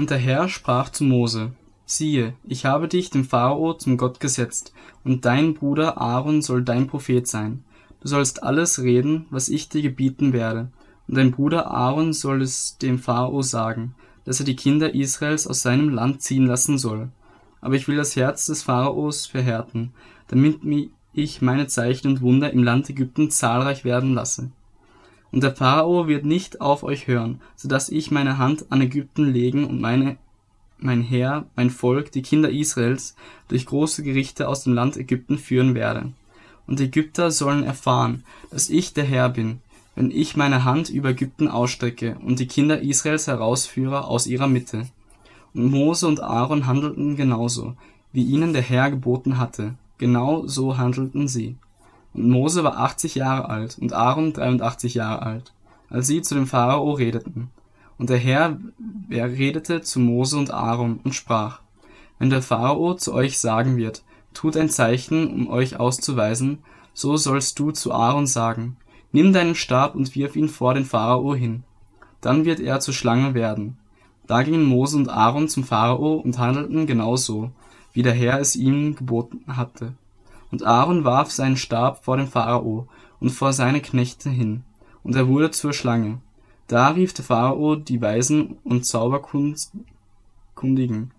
Und der Herr sprach zu Mose, siehe, ich habe dich dem Pharao zum Gott gesetzt, und dein Bruder Aaron soll dein Prophet sein. Du sollst alles reden, was ich dir gebieten werde, und dein Bruder Aaron soll es dem Pharao sagen, dass er die Kinder Israels aus seinem Land ziehen lassen soll. Aber ich will das Herz des Pharaos verhärten, damit ich meine Zeichen und Wunder im Land Ägypten zahlreich werden lasse. Und der Pharao wird nicht auf euch hören, so dass ich meine Hand an Ägypten legen und meine, mein Heer, mein Volk, die Kinder Israels, durch große Gerichte aus dem Land Ägypten führen werde. Und die Ägypter sollen erfahren, dass ich der Herr bin, wenn ich meine Hand über Ägypten ausstrecke und die Kinder Israels herausführe aus ihrer Mitte. Und Mose und Aaron handelten genauso, wie ihnen der Herr geboten hatte, genau so handelten sie. Und Mose war 80 Jahre alt und Aaron 83 Jahre alt, als sie zu dem Pharao redeten. Und der Herr er redete zu Mose und Aaron und sprach, wenn der Pharao zu euch sagen wird, tut ein Zeichen, um euch auszuweisen, so sollst du zu Aaron sagen, nimm deinen Stab und wirf ihn vor den Pharao hin. Dann wird er zur Schlange werden. Da gingen Mose und Aaron zum Pharao und handelten genau so, wie der Herr es ihnen geboten hatte. Und Aaron warf seinen Stab vor den Pharao und vor seine Knechte hin, und er wurde zur Schlange. Da rief der Pharao die Weisen und Zauberkundigen.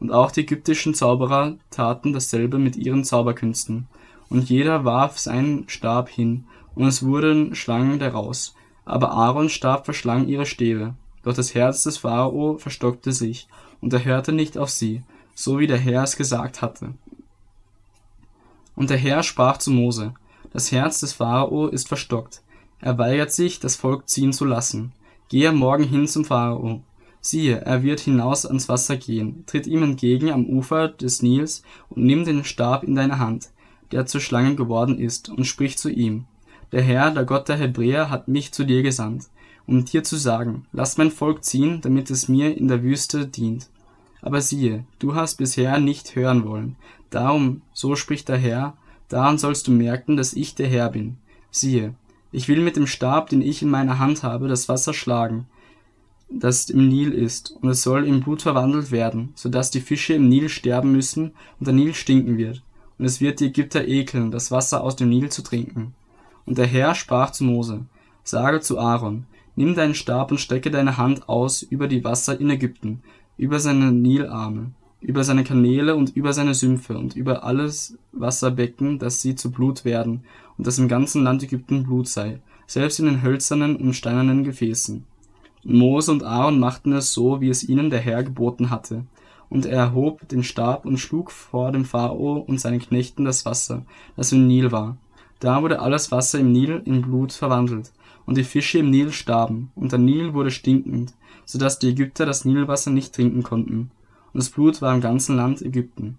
Und auch die ägyptischen Zauberer taten dasselbe mit ihren Zauberkünsten. Und jeder warf seinen Stab hin, und es wurden Schlangen daraus. Aber Aarons Stab verschlang ihre Stäbe. Doch das Herz des Pharao verstockte sich, und er hörte nicht auf sie, so wie der Herr es gesagt hatte. Und der Herr sprach zu Mose, das Herz des Pharao ist verstockt, er weigert sich, das Volk ziehen zu lassen. Gehe morgen hin zum Pharao. Siehe, er wird hinaus ans Wasser gehen, tritt ihm entgegen am Ufer des Nils und nimm den Stab in deine Hand, der zur Schlange geworden ist, und sprich zu ihm. Der Herr, der Gott der Hebräer, hat mich zu dir gesandt, um dir zu sagen, lass mein Volk ziehen, damit es mir in der Wüste dient. Aber siehe, du hast bisher nicht hören wollen. Darum, so spricht der Herr, daran sollst du merken, dass ich der Herr bin. Siehe, ich will mit dem Stab, den ich in meiner Hand habe, das Wasser schlagen, das im Nil ist, und es soll in Blut verwandelt werden, so dass die Fische im Nil sterben müssen und der Nil stinken wird. Und es wird die Ägypter ekeln, das Wasser aus dem Nil zu trinken. Und der Herr sprach zu Mose, sage zu Aaron, nimm deinen Stab und strecke deine Hand aus über die Wasser in Ägypten, über seine Nilarme, über seine Kanäle und über seine Sümpfe und über alles Wasserbecken, dass sie zu Blut werden und dass im ganzen Land Ägypten Blut sei, selbst in den hölzernen und steinernen Gefäßen. Und Mose und Aaron machten es so, wie es ihnen der Herr geboten hatte. Und er erhob den Stab und schlug vor dem Pharao und seinen Knechten das Wasser, das im Nil war. Da wurde alles Wasser im Nil in Blut verwandelt, und die Fische im Nil starben, und der Nil wurde stinkend, so dass die Ägypter das Nilwasser nicht trinken konnten, und das Blut war im ganzen Land Ägypten.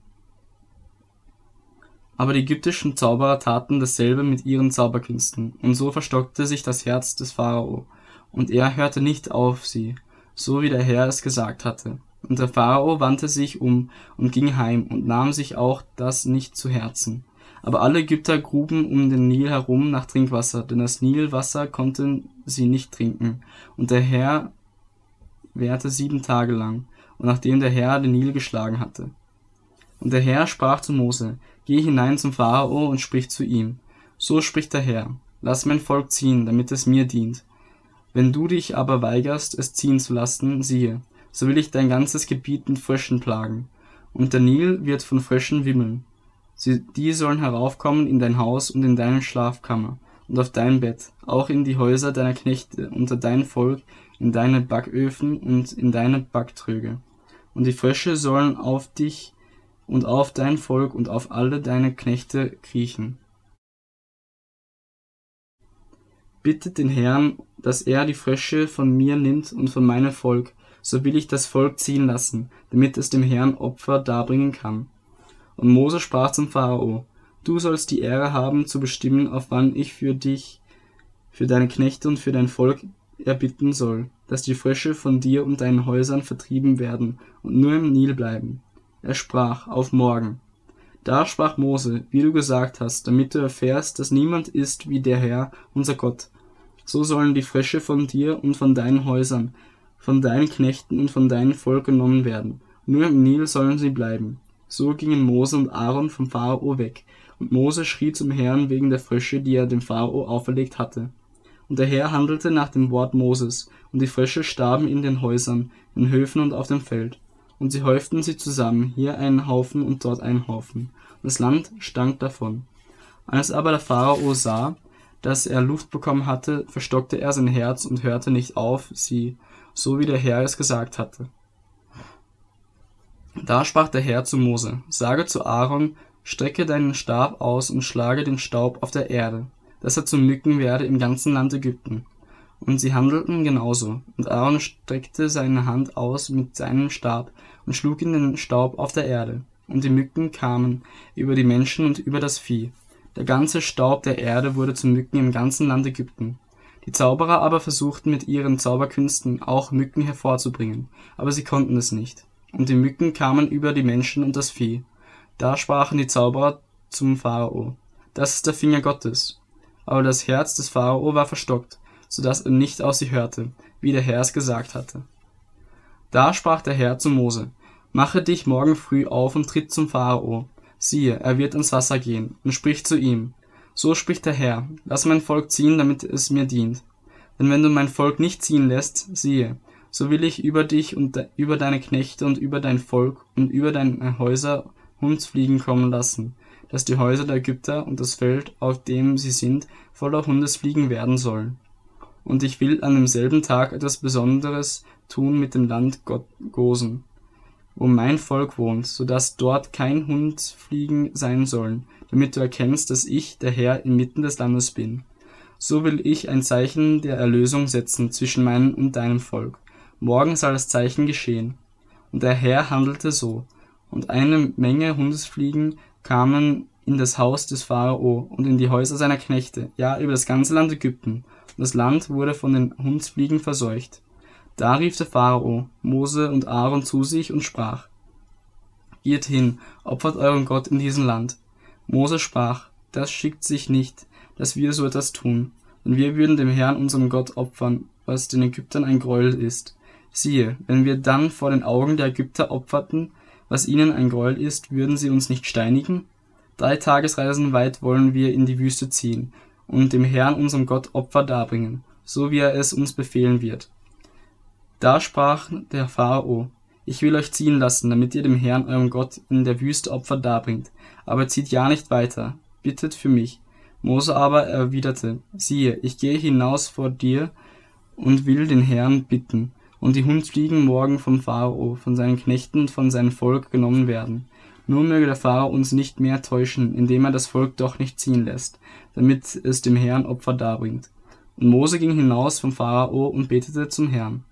Aber die ägyptischen Zauberer taten dasselbe mit ihren Zauberkünsten, und so verstockte sich das Herz des Pharao, und er hörte nicht auf sie, so wie der Herr es gesagt hatte. Und der Pharao wandte sich um und ging heim und nahm sich auch das nicht zu Herzen. Aber alle Ägypter gruben um den Nil herum nach Trinkwasser, denn das Nilwasser konnten sie nicht trinken. Und der Herr währte sieben Tage lang, und nachdem der Herr den Nil geschlagen hatte. Und der Herr sprach zu Mose, Geh hinein zum Pharao und sprich zu ihm. So spricht der Herr, lass mein Volk ziehen, damit es mir dient. Wenn du dich aber weigerst, es ziehen zu lassen, siehe, so will ich dein ganzes Gebiet mit Fröschen plagen. Und der Nil wird von Fröschen wimmeln. Sie, die sollen heraufkommen in dein Haus und in deine Schlafkammer und auf dein Bett, auch in die Häuser deiner Knechte, unter dein Volk, in deine Backöfen und in deine Backtröge. Und die Frösche sollen auf dich und auf dein Volk und auf alle deine Knechte kriechen. Bittet den Herrn, dass er die Frösche von mir nimmt und von meinem Volk, so will ich das Volk ziehen lassen, damit es dem Herrn Opfer darbringen kann. Und Mose sprach zum Pharao, Du sollst die Ehre haben, zu bestimmen, auf wann ich für dich, für deine Knechte und für dein Volk erbitten soll, dass die Frösche von dir und deinen Häusern vertrieben werden und nur im Nil bleiben. Er sprach, auf morgen. Da sprach Mose, wie du gesagt hast, damit du erfährst, dass niemand ist wie der Herr, unser Gott. So sollen die Frösche von dir und von deinen Häusern von deinen Knechten und von deinem Volk genommen werden. Nur im Nil sollen sie bleiben. So gingen Mose und Aaron vom Pharao weg. Und Mose schrie zum Herrn wegen der Frösche, die er dem Pharao auferlegt hatte. Und der Herr handelte nach dem Wort Moses, und die Frösche starben in den Häusern, in Höfen und auf dem Feld. Und sie häuften sie zusammen, hier einen Haufen und dort einen Haufen. Und das Land stank davon. Als aber der Pharao sah, dass er Luft bekommen hatte, verstockte er sein Herz und hörte nicht auf sie, so wie der Herr es gesagt hatte. Da sprach der Herr zu Mose, sage zu Aaron, strecke deinen Stab aus und schlage den Staub auf der Erde, dass er zu Mücken werde im ganzen Land Ägypten. Und sie handelten genauso. Und Aaron streckte seine Hand aus mit seinem Stab und schlug in den Staub auf der Erde. Und die Mücken kamen über die Menschen und über das Vieh. Der ganze Staub der Erde wurde zu Mücken im ganzen Land Ägypten. Die Zauberer aber versuchten mit ihren Zauberkünsten auch Mücken hervorzubringen, aber sie konnten es nicht. Und die Mücken kamen über die Menschen und das Vieh. Da sprachen die Zauberer zum Pharao, das ist der Finger Gottes. Aber das Herz des Pharao war verstockt, so dass er nicht aus sie hörte, wie der Herr es gesagt hatte. Da sprach der Herr zu Mose, Mache dich morgen früh auf und tritt zum Pharao. Siehe, er wird ans Wasser gehen, und sprich zu ihm, so spricht der Herr, lass mein Volk ziehen, damit es mir dient. Denn wenn du mein Volk nicht ziehen lässt, siehe, so will ich über dich und über deine Knechte und über dein Volk und über deine Häuser Hundsfliegen kommen lassen, dass die Häuser der Ägypter und das Feld, auf dem sie sind, voller Hundesfliegen werden sollen. Und ich will an demselben Tag etwas Besonderes tun mit dem Land Gosen, wo mein Volk wohnt, so dass dort kein Hundfliegen sein sollen, damit du erkennst, dass ich, der Herr, inmitten des Landes bin. So will ich ein Zeichen der Erlösung setzen zwischen meinem und deinem Volk. Morgen soll das Zeichen geschehen. Und der Herr handelte so. Und eine Menge Hundesfliegen kamen in das Haus des Pharao und in die Häuser seiner Knechte, ja über das ganze Land Ägypten. Und das Land wurde von den Hundsfliegen verseucht. Da rief der Pharao Mose und Aaron zu sich und sprach, Geht hin, opfert euren Gott in diesem Land. Mose sprach, das schickt sich nicht, dass wir so etwas tun, denn wir würden dem Herrn unserem Gott opfern, was den Ägyptern ein Gräuel ist. Siehe, wenn wir dann vor den Augen der Ägypter opferten, was ihnen ein Gräuel ist, würden sie uns nicht steinigen? Drei Tagesreisen weit wollen wir in die Wüste ziehen und dem Herrn unserem Gott Opfer darbringen, so wie er es uns befehlen wird. Da sprach der Pharao, ich will euch ziehen lassen, damit ihr dem Herrn eurem Gott in der Wüste Opfer darbringt, aber zieht ja nicht weiter, bittet für mich. Mose aber erwiderte, siehe, ich gehe hinaus vor dir und will den Herrn bitten, und die Hundfliegen morgen vom Pharao, von seinen Knechten und von seinem Volk genommen werden. Nur möge der Pharao uns nicht mehr täuschen, indem er das Volk doch nicht ziehen lässt, damit es dem Herrn Opfer darbringt. Und Mose ging hinaus vom Pharao und betete zum Herrn.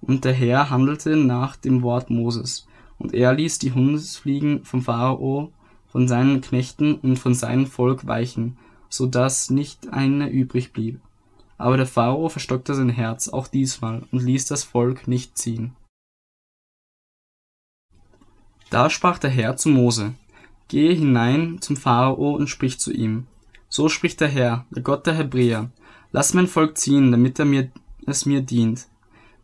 Und der Herr handelte nach dem Wort Moses, und er ließ die Hundesfliegen vom Pharao, von seinen Knechten und von seinem Volk weichen, so dass nicht eine übrig blieb. Aber der Pharao verstockte sein Herz auch diesmal und ließ das Volk nicht ziehen. Da sprach der Herr zu Mose, Gehe hinein zum Pharao und sprich zu ihm. So spricht der Herr, der Gott der Hebräer, lass mein Volk ziehen, damit er mir, es mir dient.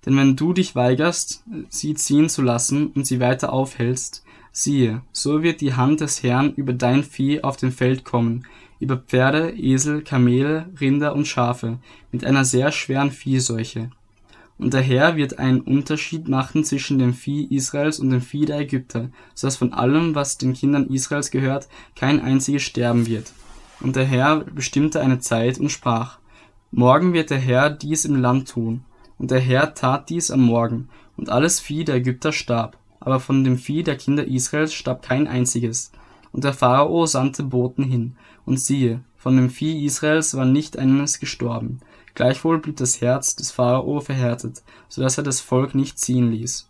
Denn wenn du dich weigerst, sie ziehen zu lassen und sie weiter aufhältst, siehe, so wird die Hand des Herrn über dein Vieh auf dem Feld kommen, über Pferde, Esel, Kamele, Rinder und Schafe, mit einer sehr schweren Viehseuche. Und der Herr wird einen Unterschied machen zwischen dem Vieh Israels und dem Vieh der Ägypter, so dass von allem, was den Kindern Israels gehört, kein einziges sterben wird. Und der Herr bestimmte eine Zeit und sprach, Morgen wird der Herr dies im Land tun, und der Herr tat dies am Morgen, und alles Vieh der Ägypter starb, aber von dem Vieh der Kinder Israels starb kein einziges. Und der Pharao sandte Boten hin, und siehe, von dem Vieh Israels war nicht eines gestorben. Gleichwohl blieb das Herz des Pharao verhärtet, so dass er das Volk nicht ziehen ließ.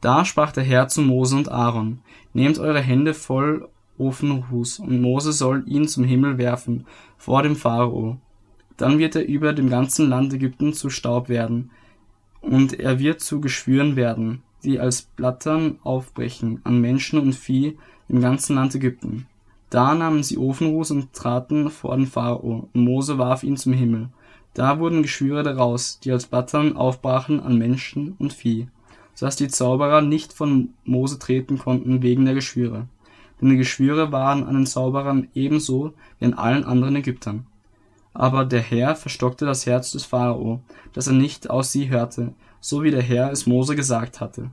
Da sprach der Herr zu Mose und Aaron, Nehmt eure Hände voll Ofenruß, und Mose soll ihn zum Himmel werfen, vor dem Pharao, dann wird er über dem ganzen Land Ägypten zu Staub werden, und er wird zu Geschwüren werden, die als Blattern aufbrechen, an Menschen und Vieh im ganzen Land Da nahmen sie Ofenruß und traten vor den Pharao, und Mose warf ihn zum Himmel. Da wurden Geschwüre daraus, die als Battern aufbrachen an Menschen und Vieh, so dass die Zauberer nicht von Mose treten konnten wegen der Geschwüre. Denn die Geschwüre waren an den Zauberern ebenso wie an allen anderen Ägyptern. Aber der Herr verstockte das Herz des Pharao, dass er nicht auf sie hörte, so wie der Herr es Mose gesagt hatte.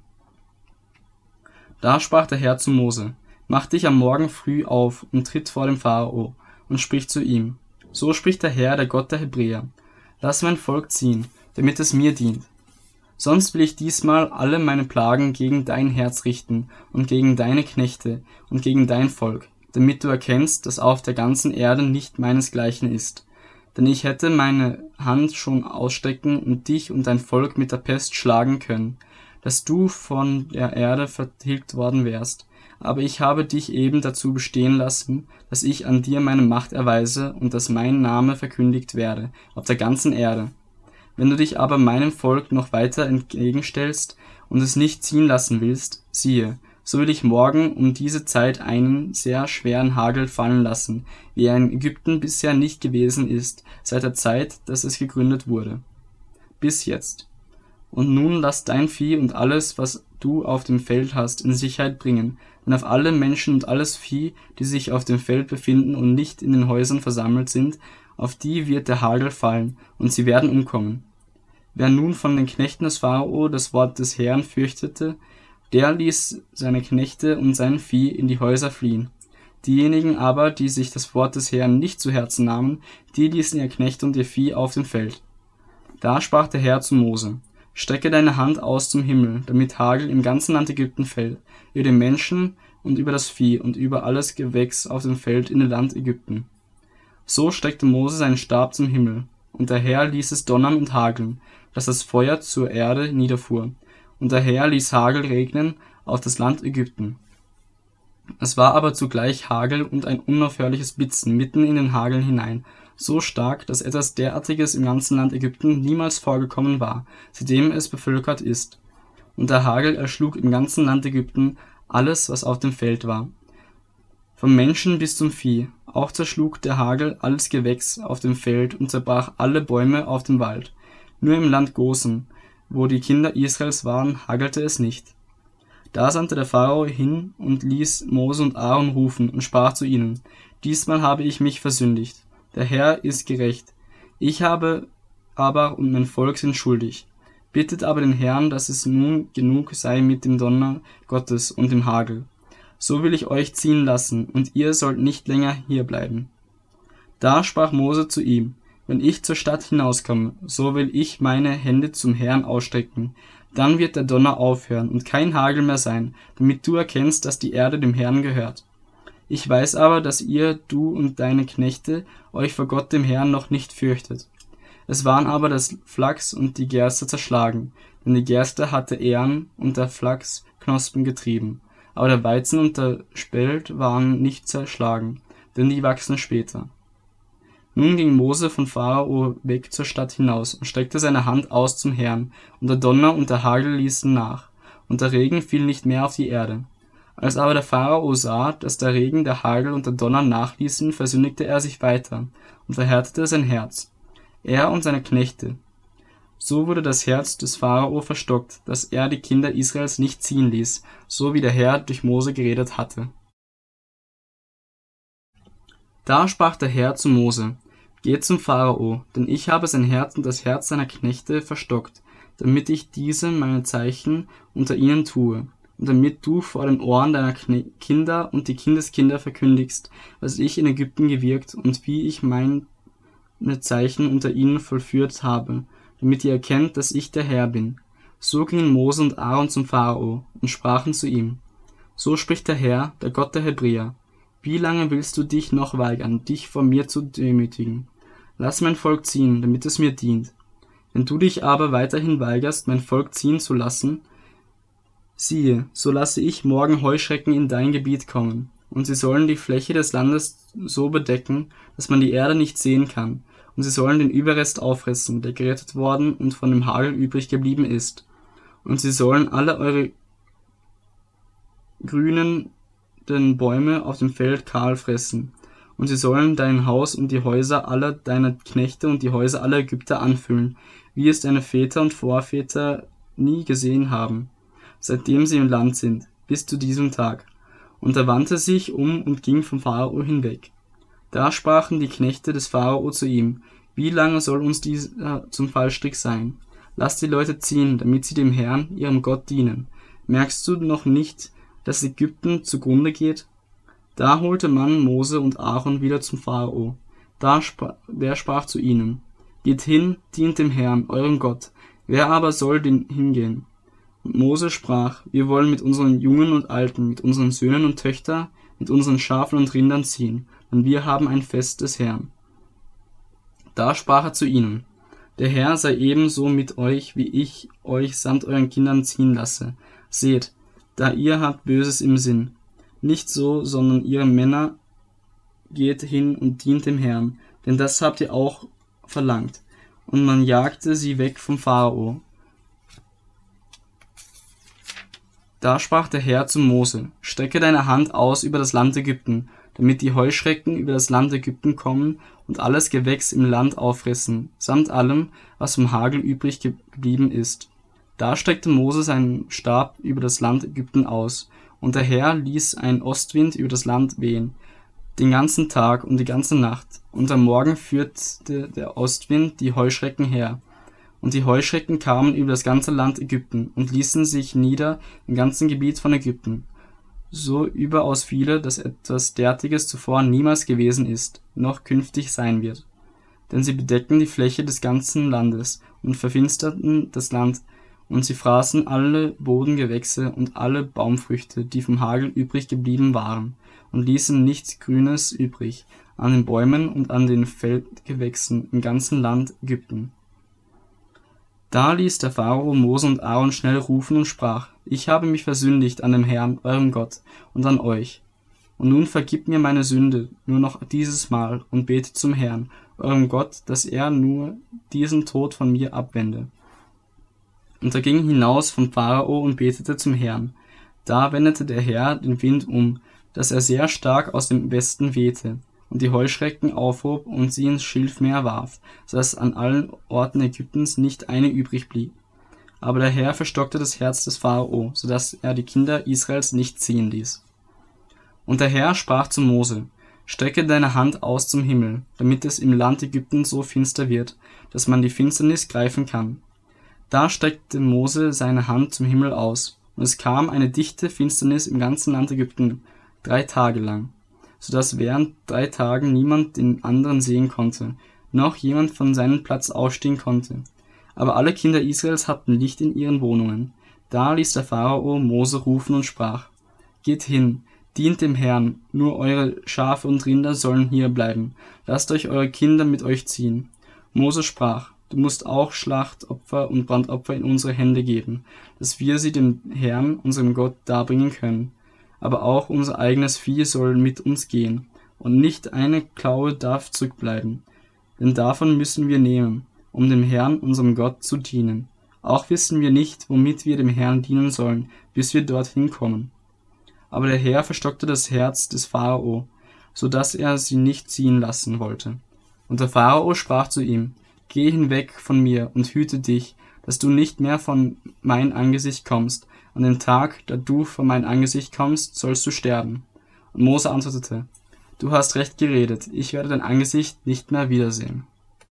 Da sprach der Herr zu Mose, Mach dich am Morgen früh auf und tritt vor dem Pharao und sprich zu ihm. So spricht der Herr, der Gott der Hebräer. Lass mein Volk ziehen, damit es mir dient. Sonst will ich diesmal alle meine Plagen gegen dein Herz richten und gegen deine Knechte und gegen dein Volk, damit du erkennst, dass auf der ganzen Erde nicht meinesgleichen ist. Denn ich hätte meine Hand schon ausstecken und dich und dein Volk mit der Pest schlagen können, dass du von der Erde vertilgt worden wärst. Aber ich habe dich eben dazu bestehen lassen, dass ich an dir meine Macht erweise und dass mein Name verkündigt werde auf der ganzen Erde. Wenn du dich aber meinem Volk noch weiter entgegenstellst und es nicht ziehen lassen willst, siehe, so will ich morgen um diese Zeit einen sehr schweren Hagel fallen lassen, wie er in Ägypten bisher nicht gewesen ist, seit der Zeit, dass es gegründet wurde. Bis jetzt. Und nun lass dein Vieh und alles, was du auf dem Feld hast, in Sicherheit bringen, denn auf alle Menschen und alles Vieh, die sich auf dem Feld befinden und nicht in den Häusern versammelt sind, auf die wird der Hagel fallen, und sie werden umkommen. Wer nun von den Knechten des Pharao das Wort des Herrn fürchtete, der ließ seine Knechte und sein Vieh in die Häuser fliehen. Diejenigen aber, die sich das Wort des Herrn nicht zu Herzen nahmen, die ließen ihr Knechte und ihr Vieh auf dem Feld. Da sprach der Herr zu Mose, Strecke deine Hand aus zum Himmel, damit Hagel im ganzen Land Ägypten fällt, über den Menschen und über das Vieh und über alles Gewächs auf dem Feld in dem Land Ägypten. So streckte Mose seinen Stab zum Himmel, und der Herr ließ es donnern und hageln, dass das Feuer zur Erde niederfuhr, und der Herr ließ Hagel regnen auf das Land Ägypten. Es war aber zugleich Hagel und ein unaufhörliches Bitzen mitten in den Hagel hinein, so stark, dass etwas derartiges im ganzen Land Ägypten niemals vorgekommen war, seitdem es bevölkert ist. Und der Hagel erschlug im ganzen Land Ägypten alles, was auf dem Feld war. Vom Menschen bis zum Vieh, auch zerschlug der Hagel alles Gewächs auf dem Feld und zerbrach alle Bäume auf dem Wald. Nur im Land Gosen, wo die Kinder Israels waren, hagelte es nicht. Da sandte der Pharao hin und ließ Mose und Aaron rufen und sprach zu ihnen, Diesmal habe ich mich versündigt. Der Herr ist gerecht. Ich habe aber und mein Volk sind schuldig. Bittet aber den Herrn, dass es nun genug sei mit dem Donner Gottes und dem Hagel. So will ich euch ziehen lassen, und ihr sollt nicht länger hier bleiben. Da sprach Mose zu ihm, wenn ich zur Stadt hinauskomme, so will ich meine Hände zum Herrn ausstrecken. Dann wird der Donner aufhören und kein Hagel mehr sein, damit du erkennst, dass die Erde dem Herrn gehört. Ich weiß aber, dass ihr, du und deine Knechte, euch vor Gott dem Herrn noch nicht fürchtet. Es waren aber das Flachs und die Gerste zerschlagen, denn die Gerste hatte Ähren und der Flachs Knospen getrieben. Aber der Weizen und der Spelt waren nicht zerschlagen, denn die wachsen später. Nun ging Mose von Pharao weg zur Stadt hinaus und streckte seine Hand aus zum Herrn, und der Donner und der Hagel ließen nach, und der Regen fiel nicht mehr auf die Erde. Als aber der Pharao sah, dass der Regen, der Hagel und der Donner nachließen, versündigte er sich weiter und verhärtete sein Herz, er und seine Knechte. So wurde das Herz des Pharao verstockt, dass er die Kinder Israels nicht ziehen ließ, so wie der Herr durch Mose geredet hatte. Da sprach der Herr zu Mose, Geh zum Pharao, denn ich habe sein Herz und das Herz seiner Knechte verstockt, damit ich diese meine Zeichen unter ihnen tue, und damit du vor den Ohren deiner Kne Kinder und die Kindeskinder verkündigst, was ich in Ägypten gewirkt und wie ich meine Zeichen unter ihnen vollführt habe, damit ihr erkennt, dass ich der Herr bin. So gingen Mose und Aaron zum Pharao und sprachen zu ihm, So spricht der Herr, der Gott der Hebräer, wie lange willst du dich noch weigern, dich vor mir zu demütigen? Lass mein Volk ziehen, damit es mir dient. Wenn du dich aber weiterhin weigerst, mein Volk ziehen zu lassen, siehe, so lasse ich morgen Heuschrecken in dein Gebiet kommen, und sie sollen die Fläche des Landes so bedecken, dass man die Erde nicht sehen kann, und sie sollen den Überrest auffressen, der gerettet worden und von dem Hagel übrig geblieben ist. Und sie sollen alle eure grünen Bäume auf dem Feld kahl fressen, und sie sollen dein Haus und die Häuser aller deiner Knechte und die Häuser aller Ägypter anfüllen, wie es deine Väter und Vorväter nie gesehen haben, seitdem sie im Land sind, bis zu diesem Tag. Und er wandte sich um und ging vom Pharao hinweg. Da sprachen die Knechte des Pharao zu ihm, wie lange soll uns dieser zum Fallstrick sein? Lass die Leute ziehen, damit sie dem Herrn, ihrem Gott, dienen. Merkst du noch nicht, dass Ägypten zugrunde geht? Da holte man Mose und Aaron wieder zum Pharao. Da der sprach zu ihnen, Geht hin, dient dem Herrn, eurem Gott. Wer aber soll denn hingehen? Und Mose sprach, wir wollen mit unseren Jungen und Alten, mit unseren Söhnen und Töchtern, mit unseren Schafen und Rindern ziehen, denn wir haben ein Fest des Herrn. Da sprach er zu ihnen, der Herr sei ebenso mit euch, wie ich euch samt euren Kindern ziehen lasse. Seht, da ihr habt Böses im Sinn. Nicht so, sondern ihr Männer geht hin und dient dem Herrn, denn das habt ihr auch verlangt. Und man jagte sie weg vom Pharao. Da sprach der Herr zu Mose, strecke deine Hand aus über das Land Ägypten, damit die Heuschrecken über das Land Ägypten kommen und alles Gewächs im Land auffressen, samt allem, was vom Hagel übrig geblieben ist. Da streckte Mose seinen Stab über das Land Ägypten aus, und der Herr ließ ein Ostwind über das Land wehen, den ganzen Tag und die ganze Nacht, und am Morgen führte der Ostwind die Heuschrecken her. Und die Heuschrecken kamen über das ganze Land Ägypten und ließen sich nieder im ganzen Gebiet von Ägypten. So überaus viele, dass etwas derartiges zuvor niemals gewesen ist, noch künftig sein wird. Denn sie bedeckten die Fläche des ganzen Landes und verfinsterten das Land, und sie fraßen alle Bodengewächse und alle Baumfrüchte, die vom Hagel übrig geblieben waren, und ließen nichts Grünes übrig an den Bäumen und an den Feldgewächsen im ganzen Land Ägypten. Da ließ der Pharao Mose und Aaron schnell rufen und sprach, ich habe mich versündigt an dem Herrn, eurem Gott, und an euch. Und nun vergib mir meine Sünde nur noch dieses Mal und bete zum Herrn, eurem Gott, dass er nur diesen Tod von mir abwende. Und er ging hinaus vom Pharao und betete zum Herrn. Da wendete der Herr den Wind um, dass er sehr stark aus dem Westen wehte und die Heuschrecken aufhob und sie ins Schilfmeer warf, so dass an allen Orten Ägyptens nicht eine übrig blieb. Aber der Herr verstockte das Herz des Pharao, so dass er die Kinder Israels nicht ziehen ließ. Und der Herr sprach zu Mose, Strecke deine Hand aus zum Himmel, damit es im Land Ägypten so finster wird, dass man die Finsternis greifen kann. Da streckte Mose seine Hand zum Himmel aus, und es kam eine dichte Finsternis im ganzen Land Ägypten, drei Tage lang, so dass während drei Tagen niemand den anderen sehen konnte, noch jemand von seinem Platz aufstehen konnte. Aber alle Kinder Israels hatten Licht in ihren Wohnungen. Da ließ der Pharao Mose rufen und sprach, Geht hin, dient dem Herrn, nur eure Schafe und Rinder sollen hier bleiben, lasst euch eure Kinder mit euch ziehen. Mose sprach, Du musst auch Schlachtopfer und Brandopfer in unsere Hände geben, dass wir sie dem Herrn, unserem Gott, darbringen können. Aber auch unser eigenes Vieh soll mit uns gehen, und nicht eine Klaue darf zurückbleiben. Denn davon müssen wir nehmen, um dem Herrn, unserem Gott, zu dienen. Auch wissen wir nicht, womit wir dem Herrn dienen sollen, bis wir dorthin kommen. Aber der Herr verstockte das Herz des Pharao, so dass er sie nicht ziehen lassen wollte. Und der Pharao sprach zu ihm, Geh hinweg von mir und hüte dich, dass du nicht mehr von mein Angesicht kommst. An dem Tag, da du vor mein Angesicht kommst, sollst du sterben. Und Mose antwortete, Du hast recht geredet, ich werde dein Angesicht nicht mehr wiedersehen.